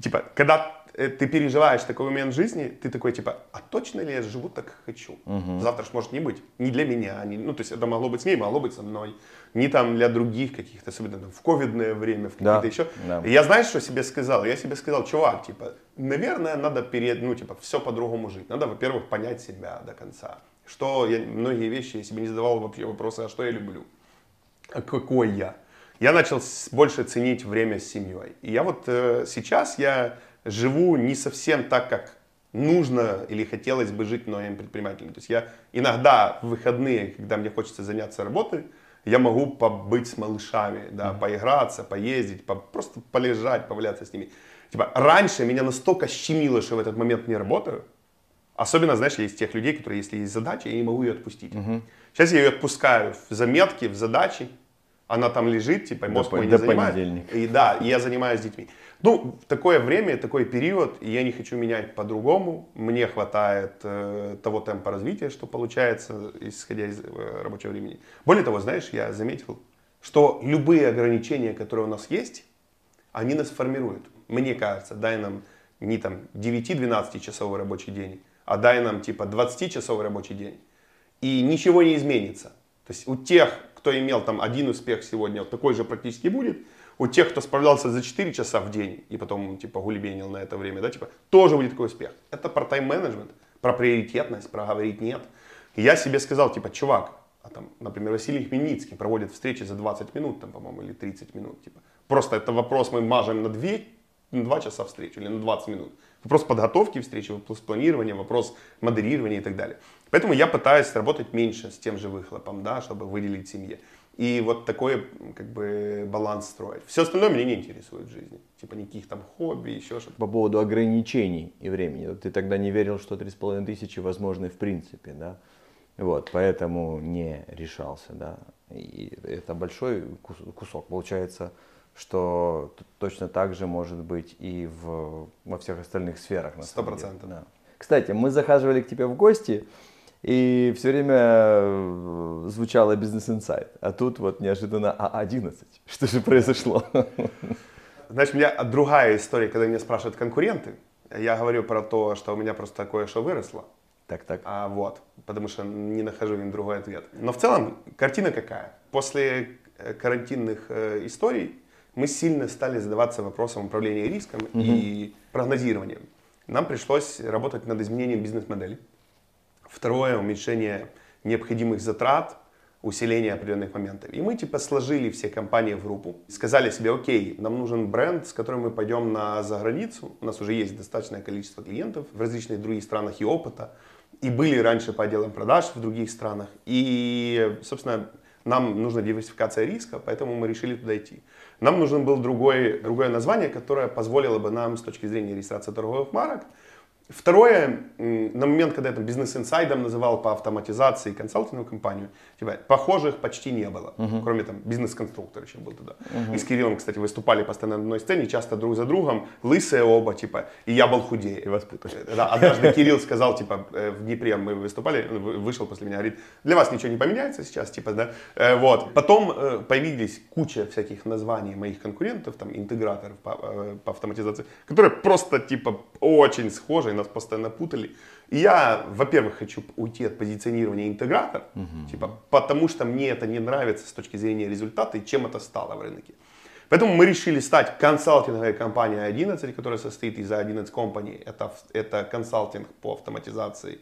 Типа, когда э, ты переживаешь такой момент жизни, ты такой, типа, а точно ли я живу так как хочу? Завтра ж может не быть. Не для меня, не, ну, то есть это могло быть с ней, могло быть со мной. Не там для других каких-то, особенно там, в ковидное время, в Да, какие-то еще. да. Я знаешь, что себе сказал? Я себе сказал, чувак, типа, наверное, надо перед, ну, типа, все по-другому жить. Надо, во-первых, понять себя до конца. Что я, многие вещи я себе не задавал вообще вопросы, а что я люблю? А какой я? Я начал больше ценить время с семьей. И я вот э, сейчас я живу не совсем так, как нужно или хотелось бы жить многим предпринимателям. То есть я иногда в выходные, когда мне хочется заняться работой, я могу побыть с малышами, да, поиграться, поездить, по- просто полежать, поваляться с ними. Типа, раньше меня настолько щемило, что в этот момент не работаю, Особенно, знаешь, есть тех людей, которые, если есть задача, я не могу ее отпустить. Сейчас я ее отпускаю в заметки, в задачи. Она там лежит, типа, мозг по- мой не до занимает. И да, и я занимаюсь детьми. Ну, такое время, такой период, и я не хочу менять по-другому. Мне хватает э, того темпа развития, что получается, исходя из э, рабочего времени. Более того, знаешь, я заметил, что любые ограничения, которые у нас есть, они нас формируют. Мне кажется, дай нам не там 9-12 часовой рабочий день, а дай нам типа 20 часовой рабочий день. И ничего не изменится. То есть у тех, кто имел там один успех сегодня, вот такой же практически будет. У тех, кто справлялся за 4 часа в день и потом типа гулебенил на это время, да, типа, тоже будет такой успех. Это про тайм-менеджмент, про приоритетность, про говорить нет. И я себе сказал, типа, чувак, а там, например, Василий Хмельницкий проводит встречи за 20 минут, там, по-моему, или 30 минут, типа. Просто это вопрос мы мажем на 2, на 2 часа встречу или на 20 минут. Вопрос подготовки встречи, вопрос планирования, вопрос модерирования и так далее. Поэтому я пытаюсь работать меньше с тем же выхлопом, да, чтобы выделить семье. И вот такой как бы баланс строить. Все остальное меня не интересует в жизни. Типа никаких там хобби, еще что-то. По поводу ограничений и времени. Ты тогда не верил, что 3,5 тысячи возможны в принципе, да? Вот, поэтому не решался, да. И это большой кус- кусок. Получается, что точно так же может быть и в, во всех остальных сферах. Сто процентов. Да. Кстати, мы захаживали к тебе в гости, и все время э, звучало бизнес-инсайт. А тут вот неожиданно А11. Что же произошло? Знаешь, у меня другая история, когда меня спрашивают конкуренты. Я говорю про то, что у меня просто кое-что выросло. Так, так. А вот, потому что не нахожу им другой ответ. Но в целом картина какая? После э, карантинных э, историй мы сильно стали задаваться вопросом управления риском и прогнозированием. Нам пришлось работать над изменением бизнес-модели. Второе, уменьшение необходимых затрат, усиление определенных моментов. И мы типа сложили все компании в группу, сказали себе, окей, нам нужен бренд, с которым мы пойдем на заграницу. У нас уже есть достаточное количество клиентов в различных других странах и опыта. И были раньше по отделам продаж в других странах. И, собственно, нам нужна диверсификация риска, поэтому мы решили туда идти. Нам нужен был другой, другое название, которое позволило бы нам с точки зрения регистрации торговых марок Второе, на момент, когда я там бизнес-инсайдом называл по автоматизации консалтинговую компанию, типа, похожих почти не было, uh-huh. кроме там бизнес-конструктор еще был тогда. Uh-huh. И с Кириллом, кстати, выступали постоянно на одной сцене, часто друг за другом, лысые оба, типа, и я был худее. И вас путали. Да, однажды Кирилл сказал, типа, э, в Днепре мы выступали, вышел после меня, говорит, для вас ничего не поменяется сейчас, типа, да, э, вот. Потом э, появились куча всяких названий моих конкурентов, там, интеграторов по, по автоматизации, которые просто, типа, очень схожи, нас постоянно путали. И я, во-первых, хочу уйти от позиционирования интегратор, угу. типа, потому что мне это не нравится с точки зрения результата и чем это стало в рынке. Поэтому мы решили стать консалтинговой компанией 11, которая состоит из 11 компаний. Это, это консалтинг по автоматизации.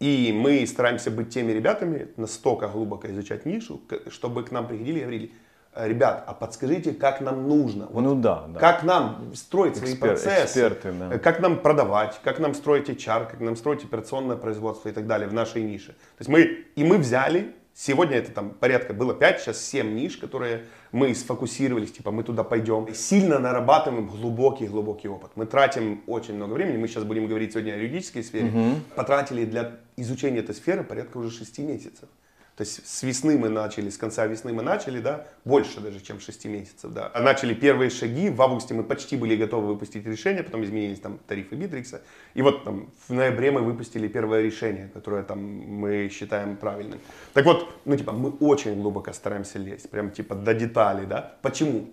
И мы стараемся быть теми ребятами, настолько глубоко изучать нишу, чтобы к нам приходили и говорили, ребят, а подскажите, как нам нужно. Вот ну да, да. Как нам строить свои Экспер, процессы, эксперты, да. как нам продавать, как нам строить HR, как нам строить операционное производство и так далее в нашей нише. То есть мы, и мы взяли, сегодня это там порядка было 5, сейчас 7 ниш, которые мы сфокусировались, типа мы туда пойдем. Сильно нарабатываем глубокий-глубокий опыт. Мы тратим очень много времени, мы сейчас будем говорить сегодня о юридической сфере, угу. потратили для изучения этой сферы порядка уже 6 месяцев. То есть с весны мы начали, с конца весны мы начали, да, больше даже, чем 6 месяцев, да. А начали первые шаги, в августе мы почти были готовы выпустить решение, потом изменились там тарифы Битрикса. И вот там в ноябре мы выпустили первое решение, которое там мы считаем правильным. Так вот, ну типа мы очень глубоко стараемся лезть, прям типа до деталей, да. Почему?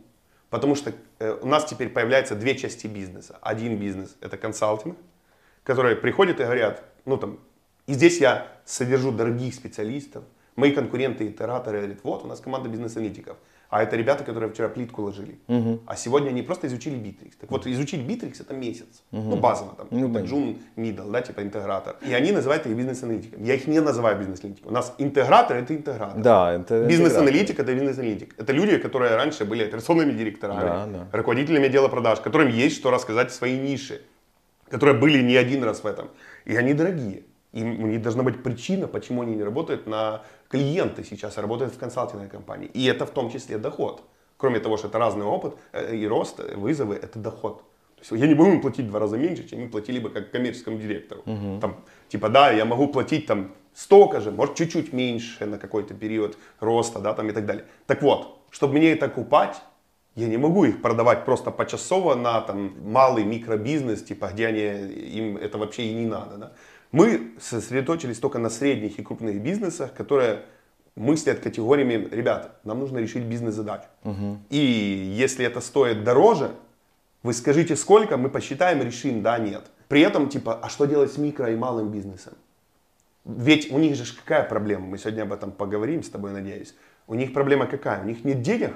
Потому что э, у нас теперь появляются две части бизнеса. Один бизнес это консалтинг, которые приходят и говорят, ну там, и здесь я содержу дорогих специалистов, Мои конкуренты, итераторы говорят, вот у нас команда бизнес-аналитиков. А это ребята, которые вчера плитку ложили. Угу. А сегодня они просто изучили Bittrex. Так вот, изучить Bittrex это месяц. Угу. Ну, базово там. Ну, Джун, Middle, да, типа интегратор. И они называют их бизнес-аналитиком. Я их не называю бизнес-аналитиком. У нас интегратор это интегратор. Да, это Бизнес-аналитик это бизнес-аналитик. Это люди, которые раньше были операционными директорами, да, да. руководителями отдела продаж, которым есть что рассказать в своей нише. Которые были не один раз в этом. И они дорогие. И у них должна быть причина, почему они не работают на клиенты сейчас, работают в консалтинговой компании. И это в том числе доход. Кроме того, что это разный опыт э, и рост, э, вызовы, это доход. То есть я не буду им платить в два раза меньше, чем мы платили бы как коммерческому директору. Угу. Там, типа, да, я могу платить там столько же, может чуть-чуть меньше на какой-то период роста, да, там и так далее. Так вот, чтобы мне это купать, я не могу их продавать просто почасово на там малый микробизнес, типа, где они, им это вообще и не надо. Да? Мы сосредоточились только на средних и крупных бизнесах, которые мыслят категориями, ребята, нам нужно решить бизнес-задачу. Угу. И если это стоит дороже, вы скажите сколько, мы посчитаем, решим, да, нет. При этом, типа, а что делать с микро и малым бизнесом? Ведь у них же какая проблема? Мы сегодня об этом поговорим с тобой, надеюсь. У них проблема какая? У них нет денег,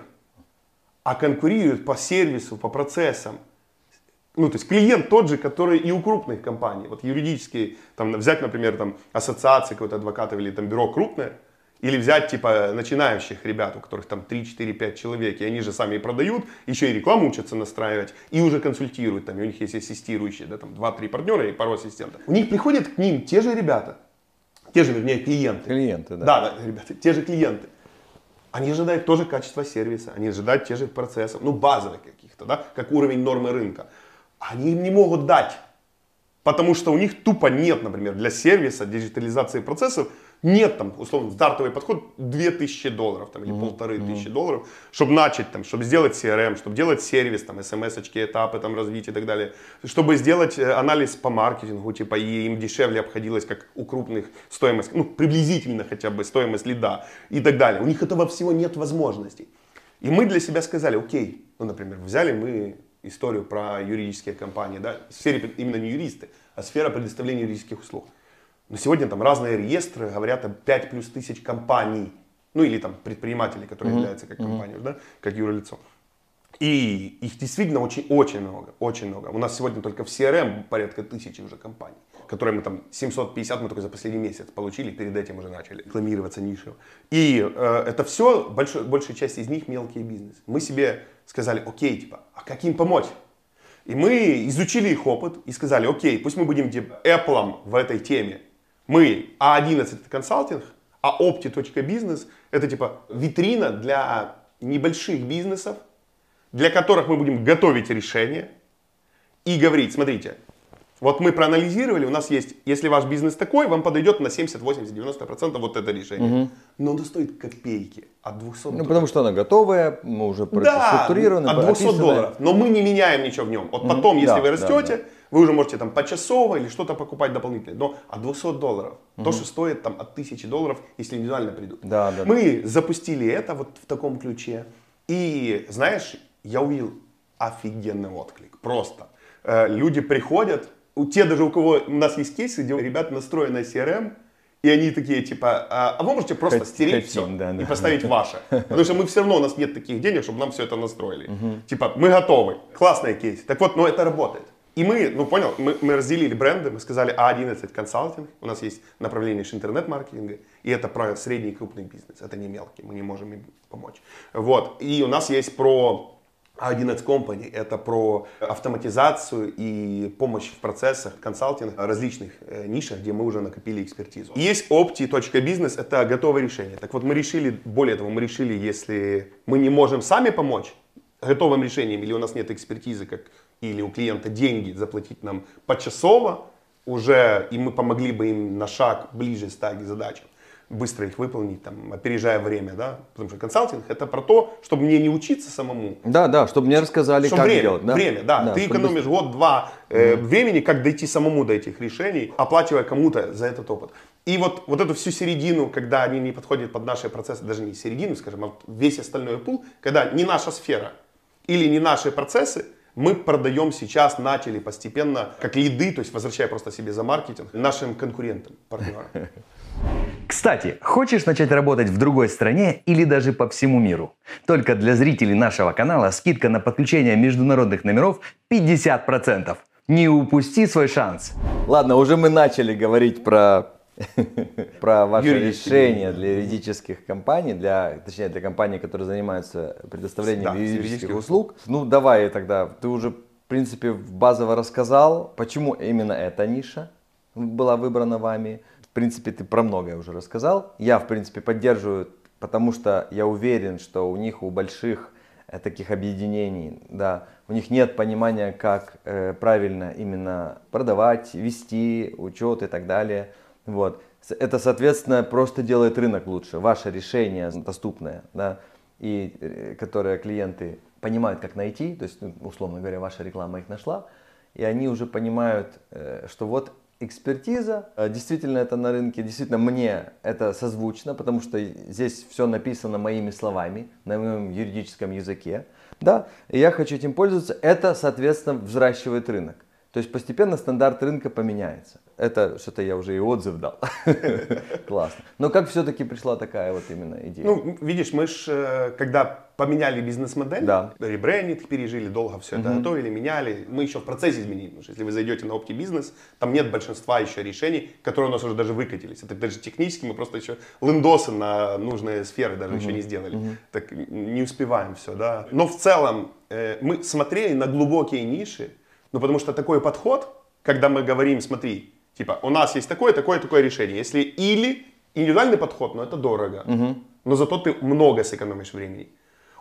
а конкурируют по сервису, по процессам. Ну, то есть клиент тот же, который и у крупных компаний. Вот юридические, там, взять, например, там, ассоциации какого-то адвокатов или там бюро крупное, или взять, типа, начинающих ребят, у которых там 3, 4, 5 человек, и они же сами и продают, еще и рекламу учатся настраивать, и уже консультируют, там, и у них есть ассистирующие, да, там, 2-3 партнера и пару ассистентов. У них приходят к ним те же ребята, те же, вернее, клиенты. Клиенты, да. Да, да, ребята, те же клиенты. Они ожидают тоже качества сервиса, они ожидают те же процессов, ну, базовых каких-то, да, как уровень нормы рынка они им не могут дать. Потому что у них тупо нет, например, для сервиса, диджитализации процессов, нет там, условно, стартовый подход 2000 долларов там, или mm-hmm. полторы тысячи долларов, чтобы начать, там, чтобы сделать CRM, чтобы делать сервис, там, смс-очки, этапы там, развития и так далее, чтобы сделать э, анализ по маркетингу, типа, и им дешевле обходилось, как у крупных стоимость, ну, приблизительно хотя бы стоимость лида и так далее. У них этого всего нет возможностей. И мы для себя сказали, окей, ну, например, взяли мы историю про юридические компании, да, в сфере именно не юристы, а сфера предоставления юридических услуг. Но сегодня там разные реестры говорят о 5 плюс тысяч компаний, ну или там предпринимателей, которые mm-hmm. являются как компанией, mm-hmm. да, как юрлицо. И их действительно очень, очень много, очень много. У нас сегодня только в CRM порядка тысячи уже компаний, которые мы там 750 мы только за последний месяц получили, перед этим уже начали рекламироваться нишей. И э, это все, большой, большая часть из них мелкий бизнес. Мы себе сказали, окей, типа, а как им помочь? И мы изучили их опыт и сказали, окей, пусть мы будем типа Apple в этой теме. Мы А11 это консалтинг, а Opti.business это типа витрина для небольших бизнесов, для которых мы будем готовить решения и говорить, смотрите, Вот мы проанализировали, у нас есть, если ваш бизнес такой, вам подойдет на 70, 80, 90% вот это решение. Угу. Но оно стоит копейки от 200 долларов. Ну, потому что она готовая, мы уже да, от 200 описанная. долларов. Но мы не меняем ничего в нем. Вот угу. потом, если да, вы растете, да, да. вы уже можете там почасово или что-то покупать дополнительно. Но от 200 долларов, угу. то, что стоит там от 1000 долларов, если индивидуально придут. Да, да, мы да. запустили это вот в таком ключе. И, знаешь, я увидел офигенный отклик. Просто. Э, люди приходят, у те даже у кого у нас есть кейсы, где ребята настроены на CRM, и они такие, типа, а, а вы можете просто Хоть, стереть хотим, все да, и да. поставить ваше. Потому что мы все равно, у нас нет таких денег, чтобы нам все это настроили. Угу. Типа, мы готовы. Классный кейс. Так вот, но это работает. И мы, ну понял, мы, мы разделили бренды, мы сказали А11 консалтинг, у нас есть направление интернет-маркетинга, и это про средний и крупный бизнес, это не мелкий, мы не можем им помочь. Вот, и у нас есть про а11 Company – это про автоматизацию и помощь в процессах, консалтинг различных э, нишах, где мы уже накопили экспертизу. Есть opti.business – это готовое решение. Так вот, мы решили, более того, мы решили, если мы не можем сами помочь готовым решением, или у нас нет экспертизы, как, или у клиента деньги заплатить нам почасово, уже, и мы помогли бы им на шаг ближе стать к задачам, быстро их выполнить, там, опережая время, да, потому что консалтинг это про то, чтобы мне не учиться самому. Да, да, чтобы мне рассказали, чтобы как время, делать. Да? Время, да, да ты экономишь быстро... год-два э, mm времени, как дойти самому до этих решений, оплачивая кому-то за этот опыт. И вот, вот эту всю середину, когда они не подходят под наши процессы, даже не середину, скажем, а весь остальной пул, когда не наша сфера или не наши процессы, мы продаем сейчас, начали постепенно, как лиды, то есть возвращая просто себе за маркетинг, нашим конкурентам, партнерам. Кстати, хочешь начать работать в другой стране или даже по всему миру? Только для зрителей нашего канала скидка на подключение международных номеров 50%. Не упусти свой шанс. Ладно, уже мы начали говорить про про ваше решение для юридических компаний, для, точнее для компаний, которые занимаются предоставлением да, юридических услуг. Ну давай тогда, ты уже в принципе базово рассказал, почему именно эта ниша была выбрана вами принципе, ты про многое уже рассказал. Я, в принципе, поддерживаю, потому что я уверен, что у них, у больших э, таких объединений, да, у них нет понимания, как э, правильно именно продавать, вести учет и так далее. Вот. Это, соответственно, просто делает рынок лучше. Ваше решение доступное, да, и э, которое клиенты понимают, как найти, то есть, ну, условно говоря, ваша реклама их нашла, и они уже понимают, э, что вот экспертиза. Э, действительно, это на рынке, действительно, мне это созвучно, потому что здесь все написано моими словами, на моем юридическом языке. Да, и я хочу этим пользоваться. Это, соответственно, взращивает рынок. То есть постепенно стандарт рынка поменяется. Это что-то я уже и отзыв дал. Классно. Но как все-таки пришла такая вот именно идея? Ну, видишь, мы же, э, когда поменяли бизнес-модель, да. ребрендинг пережили, долго все это готовили, меняли, мы еще в процессе изменили. Потому что если вы зайдете на опти бизнес, там нет большинства еще решений, которые у нас уже даже выкатились. Это даже технически мы просто еще лендосы на нужные сферы даже еще не сделали. Так не успеваем все, да. Но в целом э, мы смотрели на глубокие ниши, ну, потому что такой подход, когда мы говорим, смотри, типа, у нас есть такое, такое, такое решение. Если или индивидуальный подход, но это дорого, угу. но зато ты много сэкономишь времени.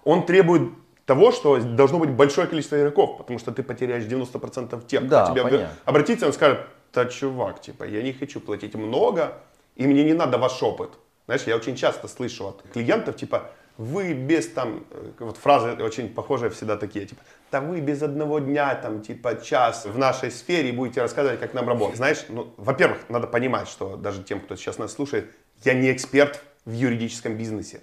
Он требует того, что должно быть большое количество игроков, потому что ты потеряешь 90% тех, да, кто тебе понятно. обратится, он скажет, да, чувак, типа, я не хочу платить много, и мне не надо ваш опыт. Знаешь, я очень часто слышу от клиентов, типа, вы без там, э, вот фразы очень похожие всегда такие, типа, да вы без одного дня, там, типа, час в нашей сфере будете рассказывать, как нам работать. Знаешь, ну, во-первых, надо понимать, что даже тем, кто сейчас нас слушает, я не эксперт в юридическом бизнесе.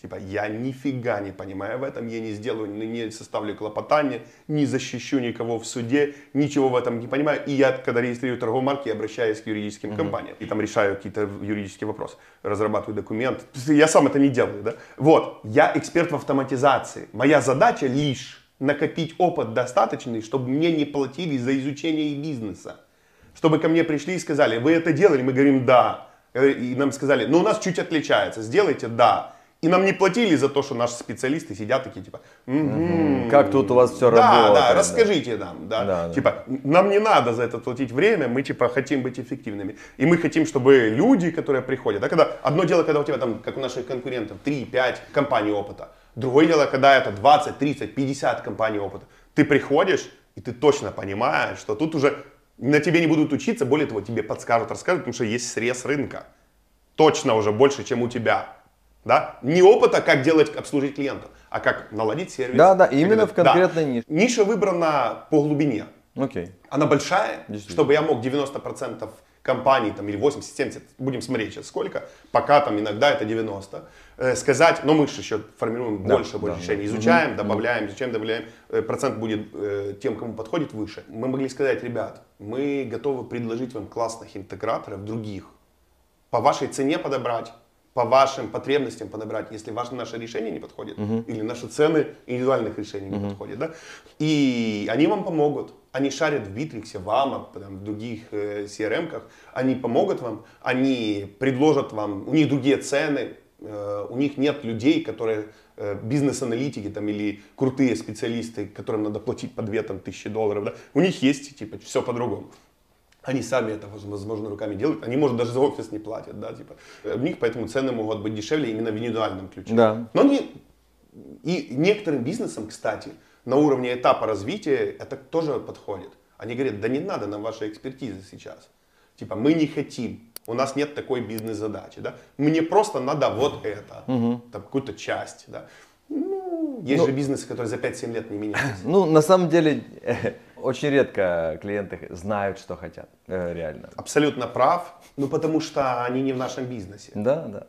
Типа, я нифига не понимаю в этом, я не сделаю, не составлю клопотание, не защищу никого в суде, ничего в этом не понимаю. И я, когда регистрирую торговую марку, я обращаюсь к юридическим uh-huh. компаниям. И там решаю какие-то юридические вопросы, разрабатываю документ. Я сам это не делаю, да? Вот, я эксперт в автоматизации. Моя задача лишь накопить опыт достаточный, чтобы мне не платили за изучение бизнеса. Чтобы ко мне пришли и сказали, вы это делали? Мы говорим, да. И нам сказали, ну у нас чуть отличается, сделайте, да. И нам не платили за то, что наши специалисты сидят такие, типа, угу, как тут у вас все да, работает. Да, да, расскажите нам, да. да. Типа, нам не надо за это платить время, мы, типа, хотим быть эффективными. И мы хотим, чтобы люди, которые приходят, да, когда, одно дело, когда у тебя там, как у наших конкурентов, 3-5 компаний опыта. Другое дело, когда это 20, 30, 50 компаний опыта. Ты приходишь, и ты точно понимаешь, что тут уже На тебе не будут учиться, более того, тебе подскажут, расскажут, потому что есть срез рынка. Точно уже больше, чем у тебя. Да? Не опыта, как делать, обслужить клиентов, а как наладить сервис. Да, да, именно в конкретной да. нише. Ниша выбрана по глубине. Окей. Она большая, чтобы я мог 90% компаний, там, или 80-70, будем смотреть сейчас сколько, пока там иногда это 90, э, сказать, но мы же еще формируем Да, больше, больше да, решений, да. изучаем, добавляем, изучаем, добавляем, э, процент будет э, тем, кому подходит, выше. Мы могли сказать, ребят, мы готовы предложить вам классных интеграторов других, по вашей цене подобрать, по вашим потребностям подобрать, если ваше наше решение не подходит, или наши цены индивидуальных решений не подходят, да, и они вам помогут, они шарят в Битриксе, в там, в других э, CRM-ках, они помогут вам, они предложат вам, у них другие цены, э, у них нет людей, которые э, бизнес-аналитики там, или крутые специалисты, которым надо платить по 2 там, тысячи долларов, да, у них есть типа все по-другому. Они сами это, возможно, руками делают. Они, может, даже за офис не платят, да, типа. У них поэтому цены могут быть дешевле именно в индивидуальном ключе. Да. Но они, и некоторым бизнесам, кстати, на уровне этапа развития это тоже подходит. Они говорят, да не надо нам вашей экспертизы сейчас. Типа, мы не хотим, у нас нет такой бизнес-задачи, да. Мне просто надо вот это, там какую-то часть, да. Ну, есть же бизнесы, которые за 5-7 лет не меняются. Ну, на самом деле, очень редко клиенты знают, что хотят. Э, Реально. Абсолютно прав, ну потому что они не в нашем бизнесе. Да, да.